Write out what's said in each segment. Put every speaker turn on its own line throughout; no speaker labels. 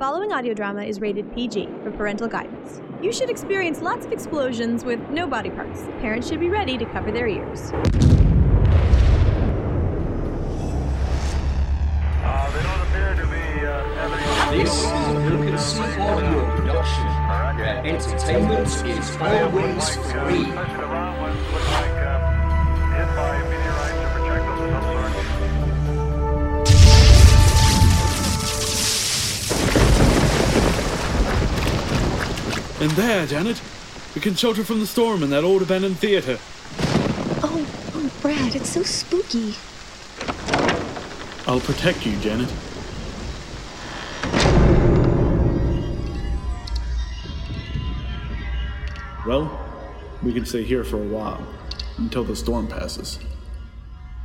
following audio drama is rated PG for parental guidance. You should experience lots of explosions with no body parts. Parents should be ready to cover their ears.
Uh, they don't appear to be uh,
This is a Wilkinson audio production, where entertainment is always free.
And there, Janet. We can shelter from the storm in that old abandoned theater.
Oh, oh, Brad, it's so spooky.
I'll protect you, Janet. Well, we can stay here for a while until the storm passes.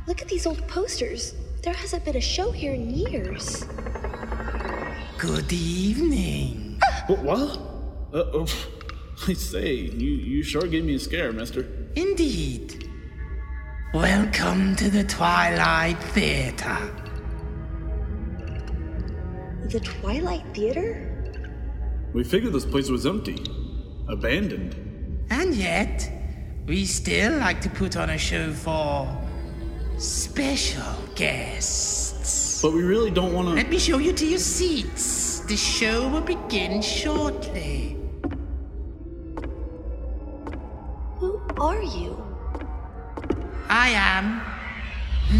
Look at these old posters. There hasn't been a show here in years.
Good evening.
What? what? Uh, oh, I say, you, you sure gave me a scare, mister.
Indeed. Welcome to the Twilight Theater.
The Twilight Theater?
We figured this place was empty, abandoned.
And yet, we still like to put on a show for special guests.
But we really don't want to.
Let me show you to your seats. The show will begin shortly.
Are you?
I am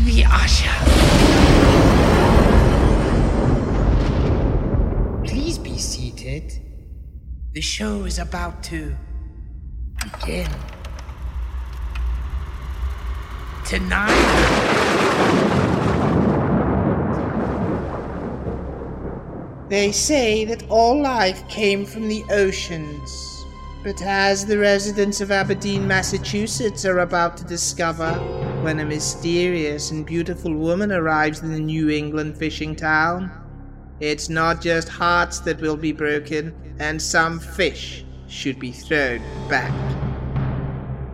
the usher. Please be seated. The show is about to begin. Tonight. They say that all life came from the oceans. But as the residents of Aberdeen, Massachusetts are about to discover, when a mysterious and beautiful woman arrives in the New England fishing town, it's not just hearts that will be broken, and some fish should be thrown back.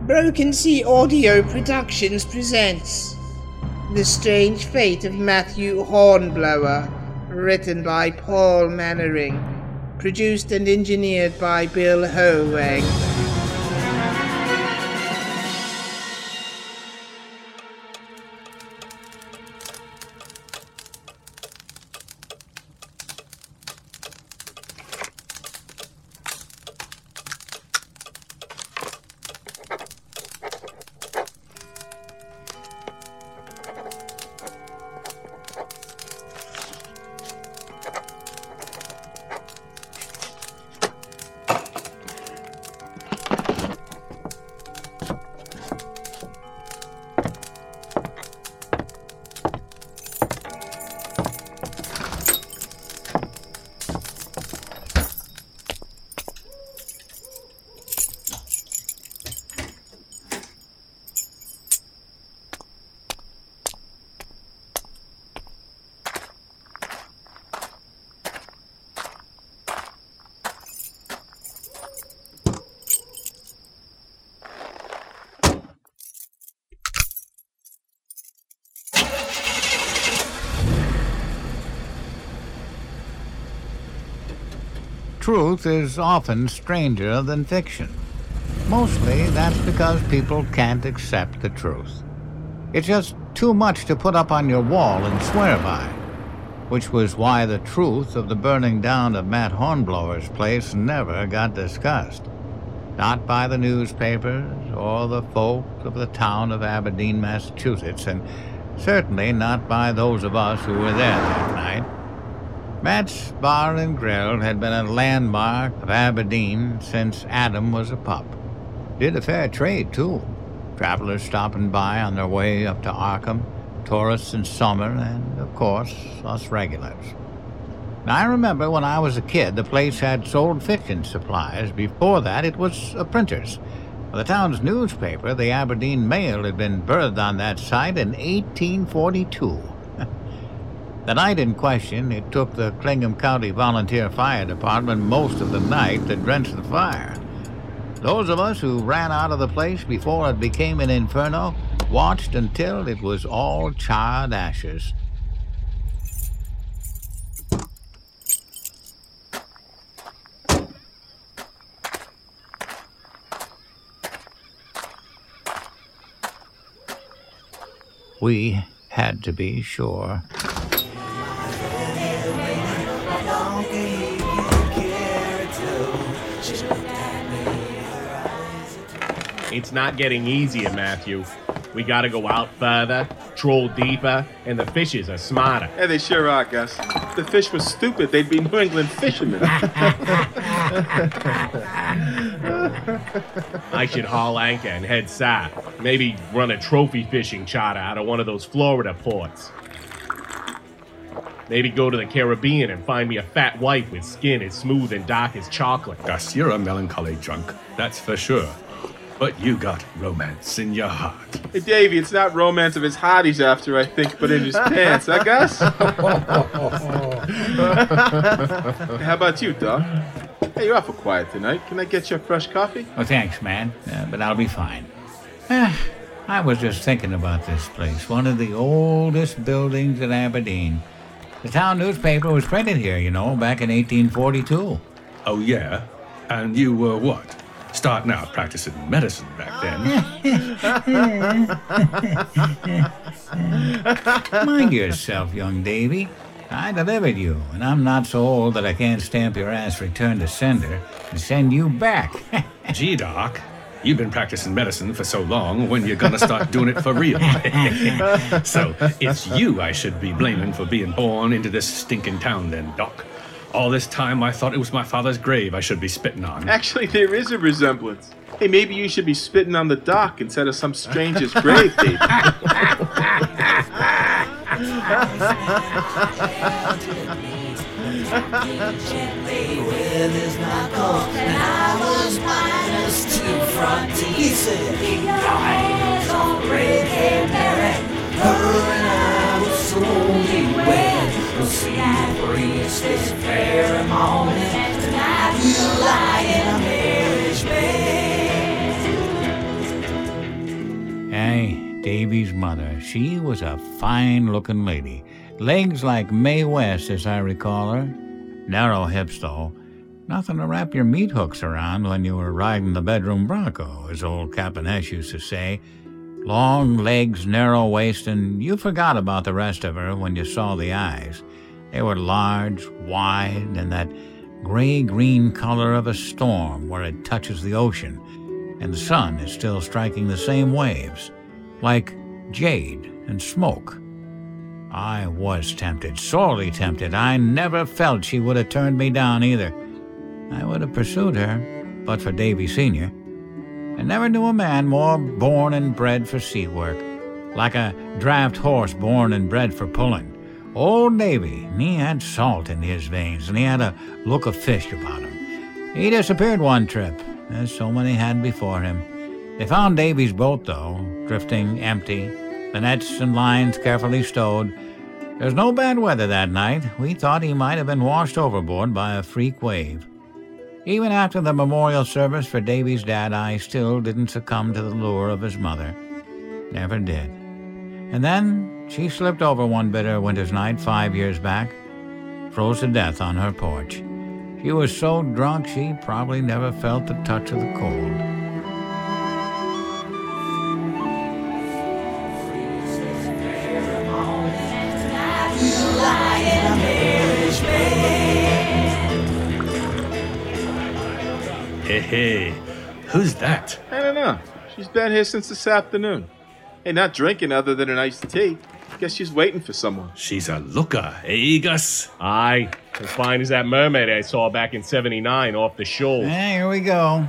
Broken Sea Audio Productions presents The Strange Fate of Matthew Hornblower, written by Paul Mannering, produced and engineered by Bill Hollweg.
Truth is often stranger than fiction. Mostly that's because people can't accept the truth. It's just too much to put up on your wall and swear by. Which was why the truth of the burning down of Matt Hornblower's place never got discussed. Not by the newspapers or the folk of the town of Aberdeen, Massachusetts, and certainly not by those of us who were there that night. Matt's Bar and Grill had been a landmark of Aberdeen since Adam was a pup. Did a fair trade, too. Travelers stopping by on their way up to Arkham, tourists in summer, and, of course, us regulars. Now, I remember when I was a kid, the place had sold fiction supplies. Before that, it was a printer's. The town's newspaper, the Aberdeen Mail, had been birthed on that site in 1842. The night in question, it took the Clingham County Volunteer Fire Department most of the night to drench the fire. Those of us who ran out of the place before it became an inferno watched until it was all charred ashes. We had to be sure.
It's not getting easier, Matthew. We gotta go out further, troll deeper, and the fishes are smarter.
Yeah, they sure are, Gus. If the fish was stupid, they'd be New England fishermen.
I should haul anchor and head south. Maybe run a trophy fishing charter out of one of those Florida ports. Maybe go to the Caribbean and find me a fat wife with skin as smooth and dark as chocolate.
Gus, you're a melancholy drunk, that's for sure. But you got romance in your heart.
hey, Davy, it's not romance of his heart he's after, I think, but in his pants, I guess. Hey, How about you, Doc? Hey, you're awful quiet tonight. Can I get you a fresh coffee?
Oh, thanks, man, uh, but I'll be fine. Eh, I was just thinking about this place, one of the oldest buildings in Aberdeen. The town newspaper was printed here, you know, back in 1842.
Oh, yeah? And you were what? Starting out practicing medicine back then.
Mind yourself, young Davy. I delivered you, and I'm not so old that I can't stamp your ass return to sender and send you back.
Gee, Doc, you've been practicing medicine for so long, when you're gonna start doing it for real? so, it's you I should be blaming for being born into this stinking town, then, Doc. All this time I thought it was my father's grave I should be spitting on.
Actually, there is a resemblance. Hey, maybe you should be spitting on the dock instead of some stranger's grave, Davy.
Hey, Davy's mother, she was a fine looking lady. Legs like Mae West, as I recall her. Narrow hips, though. Nothing to wrap your meat hooks around when you were riding the bedroom bronco, as old Cap'n Capanesh used to say. Long legs, narrow waist, and you forgot about the rest of her when you saw the eyes. They were large, wide, and that gray green color of a storm where it touches the ocean, and the sun is still striking the same waves, like jade and smoke. I was tempted, sorely tempted. I never felt she would have turned me down either. I would have pursued her, but for Davy Sr. I never knew a man more born and bred for sea work, like a draft horse born and bred for pulling. Old Davy, he had salt in his veins, and he had a look of fish about him. He disappeared one trip, as so many had before him. They found Davy's boat, though, drifting empty, the nets and lines carefully stowed. There was no bad weather that night. We thought he might have been washed overboard by a freak wave. Even after the memorial service for Davy's dad, I still didn't succumb to the lure of his mother. Never did. And then she slipped over one bitter winter's night five years back, froze to death on her porch. She was so drunk she probably never felt the touch of the cold.
Hey, hey, who's that?
I don't know. She's been here since this afternoon. Hey, not drinking other than an iced tea. Guess she's waiting for someone.
She's a looker, eh, Gus?
Aye, as fine as that mermaid I saw back in 79 off the shoal.
Hey, here we go.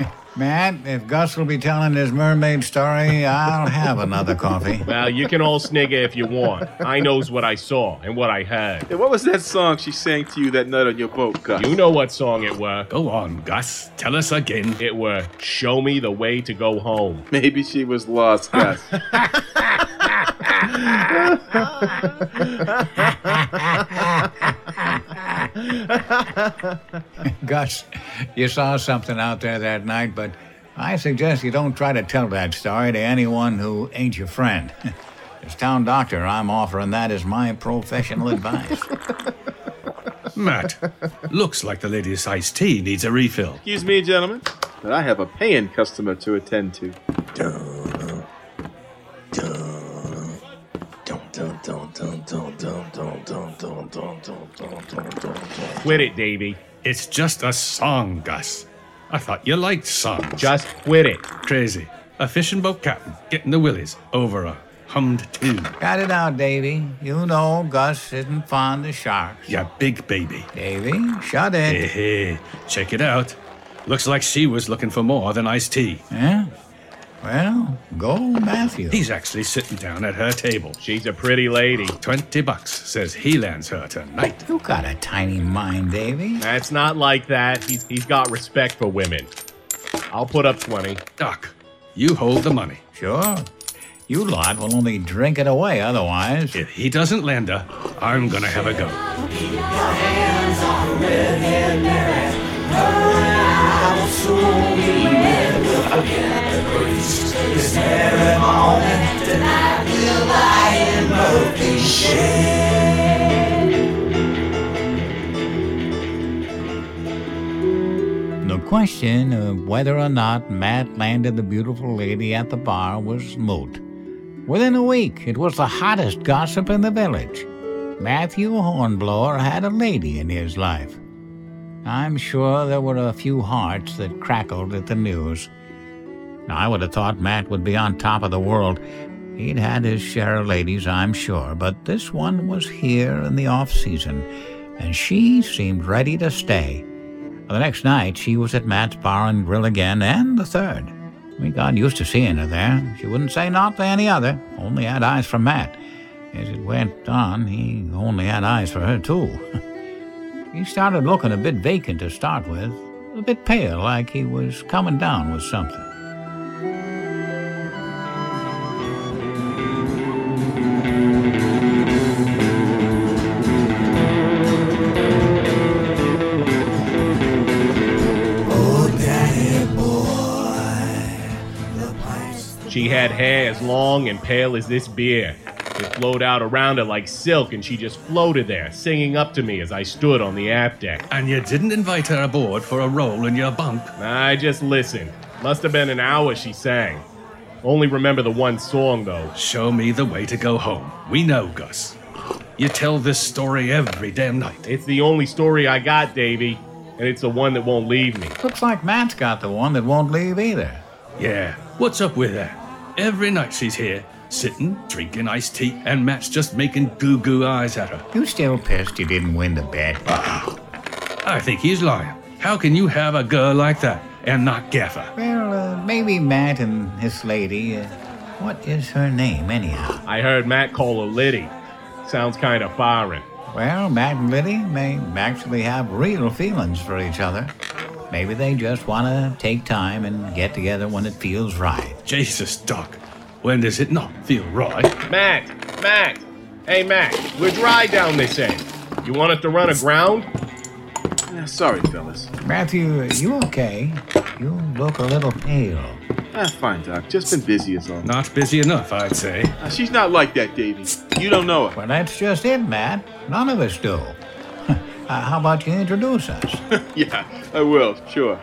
Matt, if Gus will be telling his mermaid story, I'll have another coffee.
Well, you can all snigger if you want. I knows what I saw and what I heard.
Hey, what was that song she sang to you that night on your boat, Gus?
You know what song it were.
Go on, Gus. Tell us again.
It were Show Me the Way to Go Home.
Maybe she was lost, Gus.
Gus, you saw something out there that night, but I suggest you don't try to tell that story to anyone who ain't your friend. As town doctor, I'm offering that as my professional advice.
Matt, looks like the lady's iced tea needs a refill.
Excuse me, gentlemen, but I have a paying customer to attend to.
Quit it, Davy.
It's just a song, Gus. I thought you liked songs.
Just quit it.
Crazy. A fishing boat captain getting the willies over a hummed tune.
Cut it out, Davy. You know Gus isn't fond of sharks.
Ya big baby.
Davy, shut
Hey,
it.
hey, check it out. Looks like she was looking for more than iced tea.
Yeah? Well, go Matthew.
He's actually sitting down at her table.
She's a pretty lady.
Twenty bucks says he lands her tonight.
You got a tiny mind, Davy.
That's not like that. He's, he's got respect for women. I'll put up 20.
Doc, you hold the money.
Sure. You lot will only drink it away otherwise.
If he doesn't land her, I'm gonna have a go.
The question of whether or not Matt landed the beautiful lady at the bar was moot. Within a week, it was the hottest gossip in the village. Matthew Hornblower had a lady in his life. I'm sure there were a few hearts that crackled at the news. Now, I would have thought Matt would be on top of the world. He'd had his share of ladies, I'm sure, but this one was here in the off season, and she seemed ready to stay. The next night, she was at Matt's bar and grill again, and the third. We got used to seeing her there. She wouldn't say naught to any other, only had eyes for Matt. As it went on, he only had eyes for her, too. he started looking a bit vacant to start with, a bit pale, like he was coming down with something.
Hair as long and pale as this beer. It flowed out around her like silk, and she just floated there, singing up to me as I stood on the aft deck.
And you didn't invite her aboard for a roll in your bunk.
I just listened. Must have been an hour she sang. Only remember the one song, though.
Show me the way to go home. We know, Gus. You tell this story every damn night.
It's the only story I got, Davy, and it's the one that won't leave me.
Looks like Matt's got the one that won't leave either.
Yeah, what's up with that? Every night she's here, sitting, drinking iced tea, and Matt's just making goo goo eyes at her.
You still pissed you didn't win the bet?
I think he's lying. How can you have a girl like that and not Gaffer?
Well, uh, maybe Matt and this lady. Uh, what is her name, anyhow?
I heard Matt call her Liddy. Sounds kind of foreign.
Well, Matt and Liddy may actually have real feelings for each other. Maybe they just want to take time and get together when it feels right.
Jesus, Doc. When does it not feel right?
Matt! Matt! Hey, Matt, we're dry down this end. You want us to run aground?
Ah, sorry, fellas.
Matthew, you okay? You look a little pale.
Ah, fine, Doc. Just been busy as all.
Not busy enough, I'd say.
Ah, she's not like that, Davy. You don't know her.
Well, that's just it, Matt. None of us do. Uh, how about you introduce us?
yeah, I will, sure.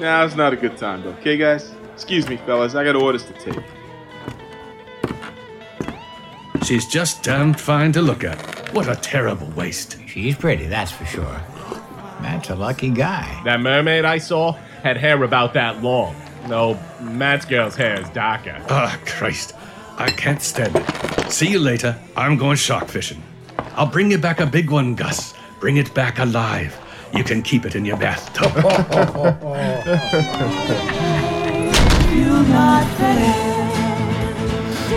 Now's not a good time, though. Okay, guys? Excuse me, fellas. I got orders to take.
She's just damned fine to look at. What a terrible waste.
She's pretty, that's for sure. Matt's a lucky guy.
That mermaid I saw had hair about that long. No, Matt's girl's hair is darker.
Ah, Christ. I can't stand it. See you later. I'm going shark fishing. I'll bring you back a big one, Gus. Bring it back alive. You can keep it in your bathtub.
Not there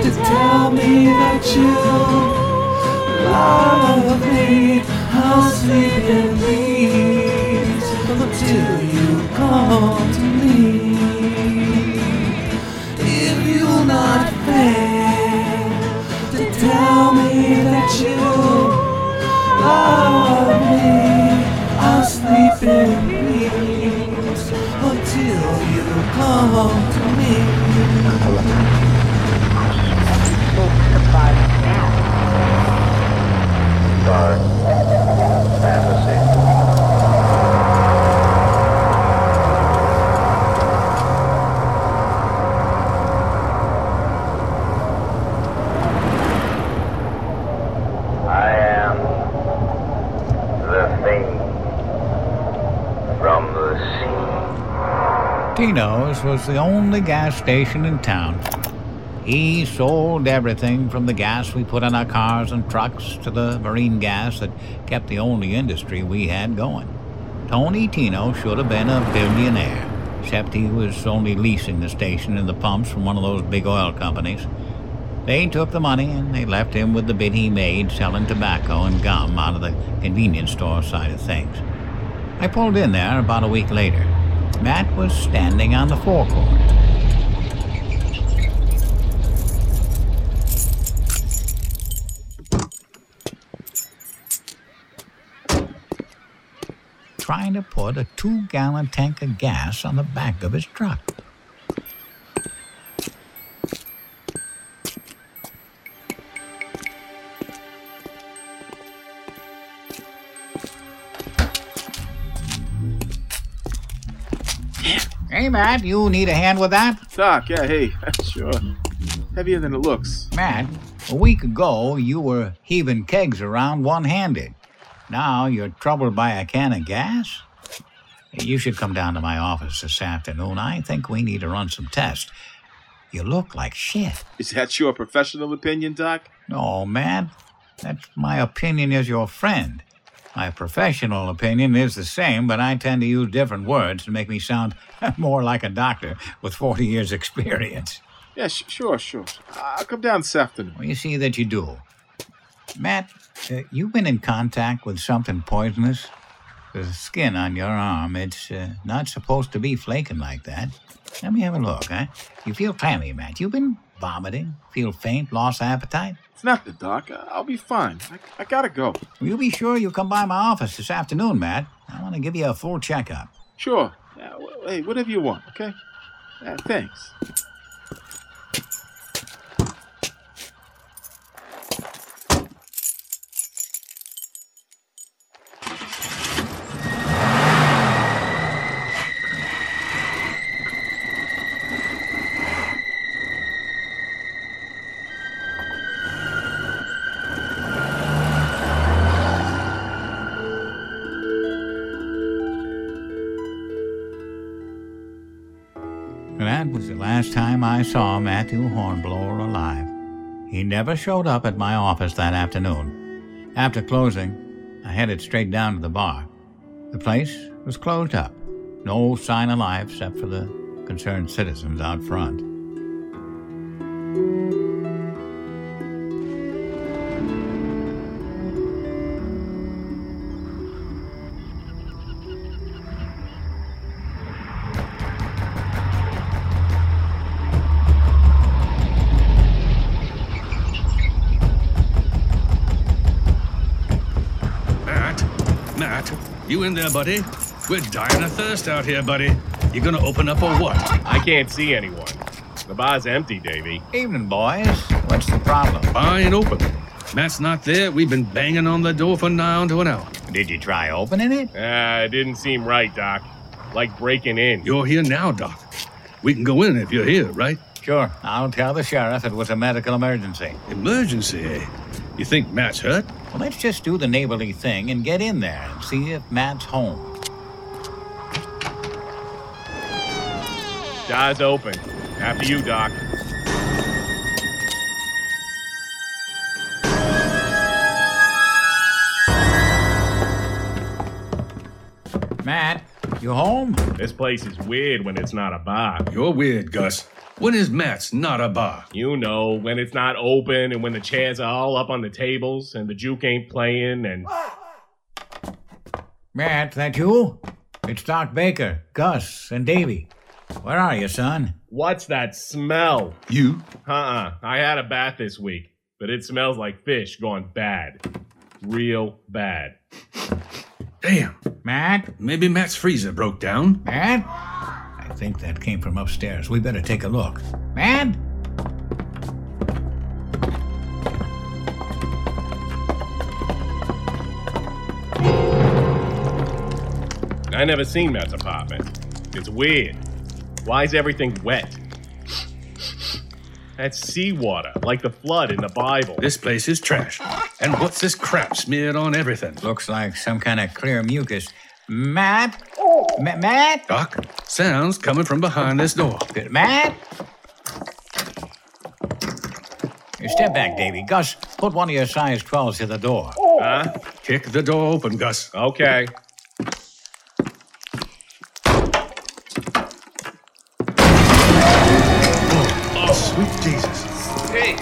to tell me that you love me. I'll sleep in peace until you come to me. If you're not there to tell me that you love me, I'll sleep in peace until you come
Was the only gas station in town. He sold everything from the gas we put in our cars and trucks to the marine gas that kept the only industry we had going. Tony Tino should have been a billionaire, except he was only leasing the station and the pumps from one of those big oil companies. They took the money and they left him with the bit he made selling tobacco and gum out of the convenience store side of things. I pulled in there about a week later. Matt was standing on the forecourt. Trying to put a two gallon tank of gas on the back of his truck. Hey, Matt, you need a hand with that?
Doc, yeah, hey, sure. Heavier than it looks.
Matt, a week ago you were heaving kegs around one handed. Now you're troubled by a can of gas? You should come down to my office this afternoon. I think we need to run some tests. You look like shit.
Is that your professional opinion, Doc?
No, Matt. That's my opinion as your friend. My professional opinion is the same, but I tend to use different words to make me sound more like a doctor with 40 years' experience.
Yeah, sh- sure, sure. I'll come down this afternoon.
Well, you see that you do. Matt, uh, you've been in contact with something poisonous? The skin on your arm, it's uh, not supposed to be flaking like that. Let me have a look, huh? You feel clammy, Matt. You've been vomiting? Feel faint? Lost appetite?
It's nothing, Doc. I'll be fine. I, I gotta go.
Will you be sure you come by my office this afternoon, Matt? I want to give you a full checkup.
Sure. W- hey, whatever you want, okay? Yeah, thanks.
Last time I saw Matthew Hornblower alive. He never showed up at my office that afternoon. After closing, I headed straight down to the bar. The place was closed up. No sign of life except for the concerned citizens out front.
You in there, buddy? We're dying of thirst out here, buddy. You gonna open up or what?
I can't see anyone. The bar's empty, Davy.
Evening, boys. What's the problem?
Bar ain't open. Matt's not there. We've been banging on the door for nigh on to an hour.
Did you try opening it?
Ah, it didn't seem right, Doc. Like breaking in.
You're here now, Doc. We can go in if you're here, right?
Sure. I'll tell the sheriff it was a medical emergency.
Emergency, eh? You think Matt's hurt?
Well, let's just do the neighborly thing and get in there and see if Matt's home.
Door's open. After you, Doc.
Matt, you home?
This place is weird when it's not a bar.
You're weird, Gus. When is Matt's not a bar?
You know, when it's not open and when the chairs are all up on the tables and the juke ain't playing and.
Matt, that you? It's Doc Baker, Gus, and Davy. Where are you, son?
What's that smell?
You?
Uh uh I had a bath this week, but it smells like fish gone bad. Real bad.
Damn.
Matt?
Maybe Matt's freezer broke down.
Matt? I think that came from upstairs. We better take a look. Man?
I never seen Matt's apartment. It's weird. Why is everything wet? That's seawater, like the flood in the Bible.
This place is trash. And what's this crap smeared on everything?
Looks like some kind of clear mucus. Matt? Oh. Ma- Matt?
Doc, sounds coming from behind this door.
Matt? You step back, Davy. Gus, put one of your size 12s to the door. Oh.
Huh?
Kick the door open, Gus.
Okay.
Oh, sweet Jesus.
Hey,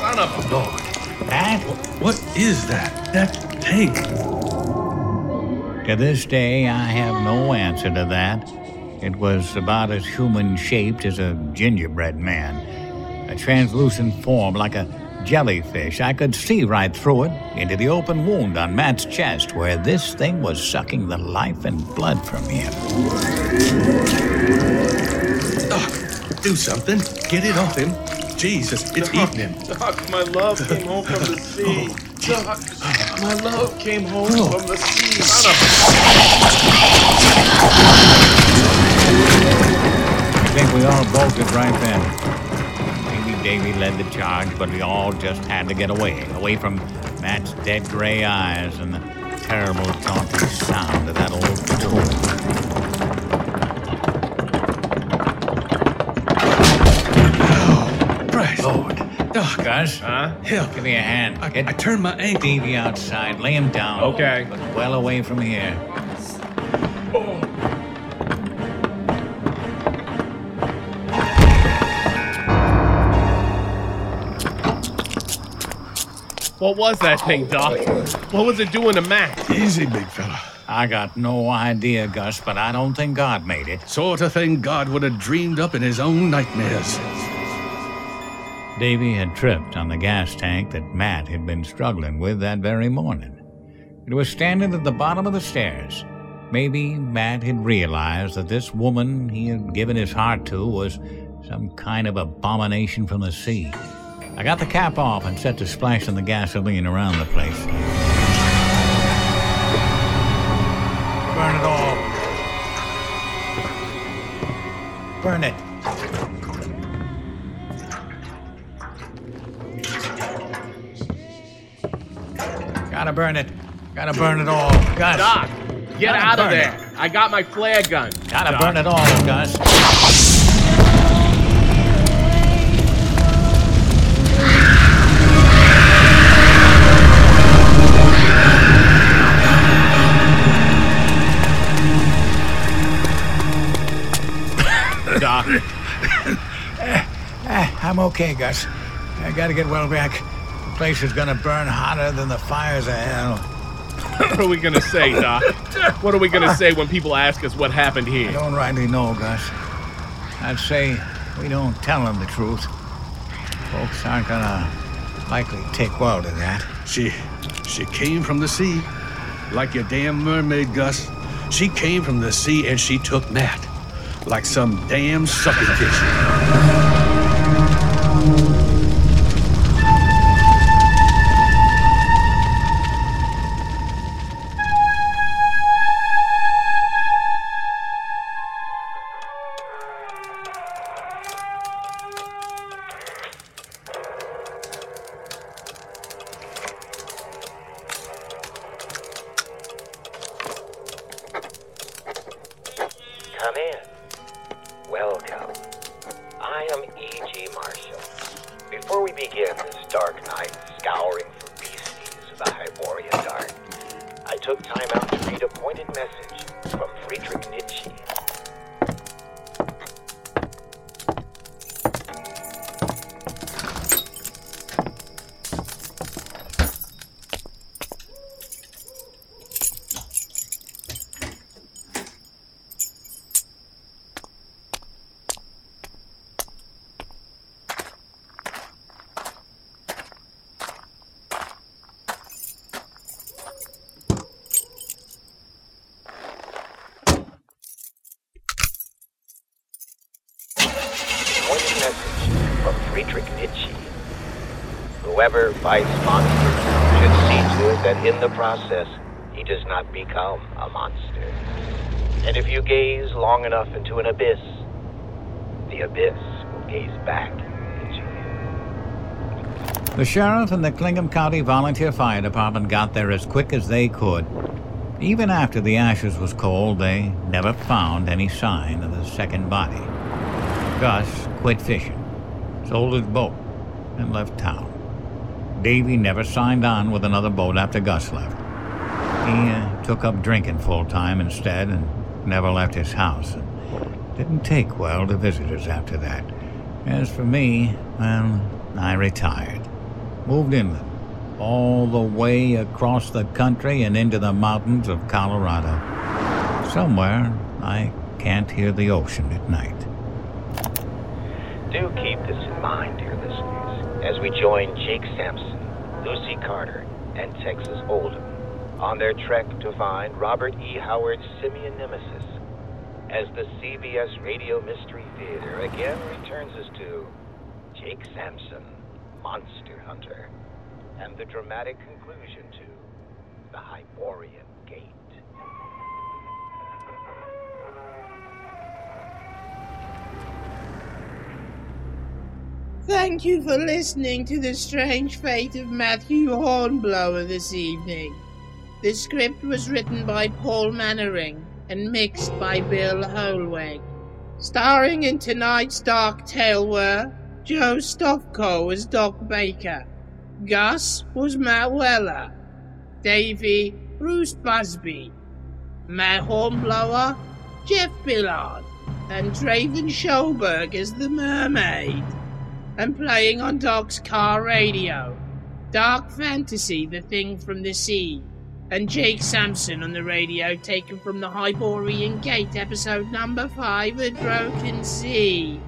son of a
dog.
Matt?
What is that? That tank.
To this day, I have no answer to that. It was about as human shaped as a gingerbread man. A translucent form like a jellyfish. I could see right through it into the open wound on Matt's chest where this thing was sucking the life and blood from him.
Doc, do something. Get it off him. Jesus, it's
Doc,
eating him.
Doc, my love came home from the oh, sea. Doc, my love came home
Oh.
from the sea.
Son of
I think we all bolted right then. Maybe Davy led the charge, but we all just had to get away. Away from Matt's dead gray eyes and the terrible taunting sound of that old tune.
Oh, Christ.
Lord.
Oh, Doc,
Gus,
Huh?
help.
give me a hand.
I,
Get
I turned my ankle.
Davy outside. Lay him down.
Okay.
But well away from here.
What was that thing, Doc? What was it doing to Matt?
Easy, big fella.
I got no idea, Gus, but I don't think God made it.
Sort of thing God would have dreamed up in his own nightmares.
Davy had tripped on the gas tank that Matt had been struggling with that very morning. It was standing at the bottom of the stairs. Maybe Matt had realized that this woman he had given his heart to was some kind of abomination from the sea. I got the cap off and set to splashing the gasoline around the place. Burn it all. Burn it. Gotta burn it. Gotta burn it all. Gus.
Doc, get out of there. I got my flare gun.
Gotta
Doc.
burn it all, Gus.
Doc, eh, eh,
I'm okay, Gus. I gotta get well back. The place is gonna burn hotter than the fires of hell.
what are we gonna say, Doc? What are we gonna say when people ask us what happened here?
I
here?
don't rightly know, Gus. I'd say we don't tell them the truth. Folks aren't gonna likely take well to that.
She, she came from the sea, like your damn mermaid, Gus. She came from the sea and she took Matt, like some damn sucker fish.
Fights monsters should see to it that in the process he does not become a monster. And if you gaze long enough into an abyss, the abyss will gaze back into you.
The sheriff and the Clingham County Volunteer Fire Department got there as quick as they could. Even after the ashes was cold, they never found any sign of the second body. Gus quit fishing, sold his boat, and left town. Davy never signed on with another boat after Gus left. He uh, took up drinking full time instead and never left his house. And didn't take well to visitors after that. As for me, well, I retired. Moved inland, all the way across the country and into the mountains of Colorado. Somewhere I can't hear the ocean at night.
Do keep this in mind, we join Jake Sampson, Lucy Carter, and Texas Oldham on their trek to find Robert E. Howard's simian nemesis as the CBS Radio Mystery Theater again returns us to Jake Sampson, Monster Hunter, and the dramatic conclusion to the Hyborian Gate.
Thank you for listening to the strange fate of Matthew Hornblower this evening. The script was written by Paul Mannering and mixed by Bill Hollweg. Starring in tonight's dark tale were Joe Stofko as Doc Baker, Gus was Mat Weller, Davy Bruce Busby, Matt Hornblower Jeff Billard, and Draven Schoberg as the mermaid. And playing on Doc's car radio, Dark Fantasy, the thing from the sea, and Jake Sampson on the radio, taken from the Hyborian Gate, episode number 5 at Broken Sea.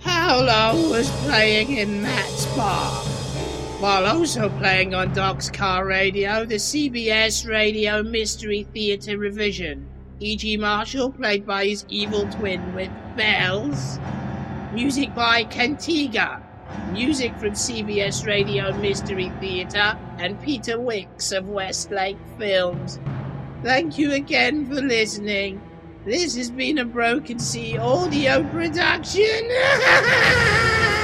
Howler was playing in Matt's bar, while also playing on Doc's car radio, the CBS Radio Mystery Theater revision. E.G. Marshall, played by his evil twin with bells. Music by Cantiga. Music from CBS Radio Mystery Theater and Peter Wicks of Westlake Films. Thank you again for listening. This has been a Broken Sea audio production.